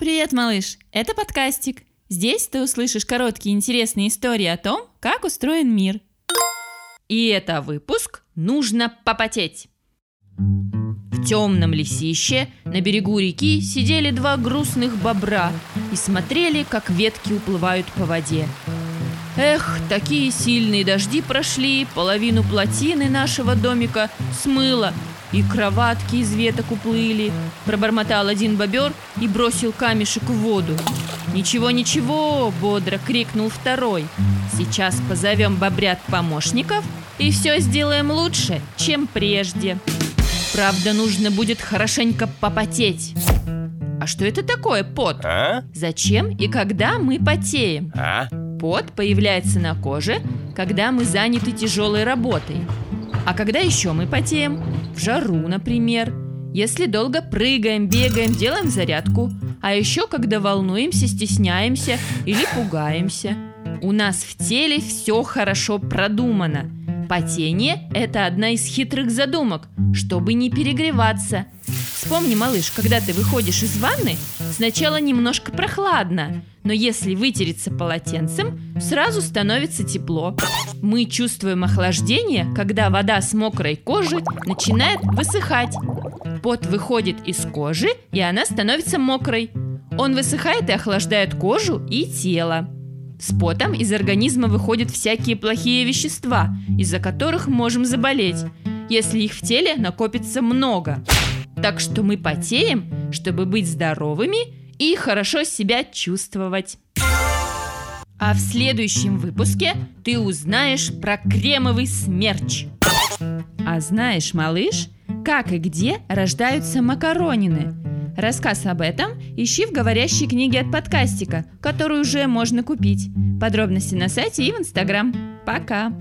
Привет, малыш! Это подкастик. Здесь ты услышишь короткие интересные истории о том, как устроен мир. И это выпуск «Нужно попотеть». В темном лесище на берегу реки сидели два грустных бобра и смотрели, как ветки уплывают по воде. Эх, такие сильные дожди прошли, половину плотины нашего домика смыло, и кроватки из веток уплыли. Пробормотал один бобер и бросил камешек в воду. «Ничего, ничего!» – бодро крикнул второй. «Сейчас позовем бобрят-помощников и все сделаем лучше, чем прежде. Правда, нужно будет хорошенько попотеть». А что это такое пот? А? Зачем и когда мы потеем? А? Пот появляется на коже, когда мы заняты тяжелой работой. А когда еще мы потеем? В жару, например. Если долго прыгаем, бегаем, делаем зарядку. А еще когда волнуемся, стесняемся или пугаемся. У нас в теле все хорошо продумано. Потение – это одна из хитрых задумок, чтобы не перегреваться. Вспомни, малыш, когда ты выходишь из ванны, сначала немножко прохладно, но если вытереться полотенцем, сразу становится тепло. Мы чувствуем охлаждение, когда вода с мокрой кожи начинает высыхать. Пот выходит из кожи, и она становится мокрой. Он высыхает и охлаждает кожу и тело. С потом из организма выходят всякие плохие вещества, из-за которых можем заболеть, если их в теле накопится много. Так что мы потеем, чтобы быть здоровыми и хорошо себя чувствовать. А в следующем выпуске ты узнаешь про кремовый смерч. А знаешь, малыш, как и где рождаются макаронины? Рассказ об этом ищи в говорящей книге от подкастика, которую уже можно купить. Подробности на сайте и в Инстаграм. Пока!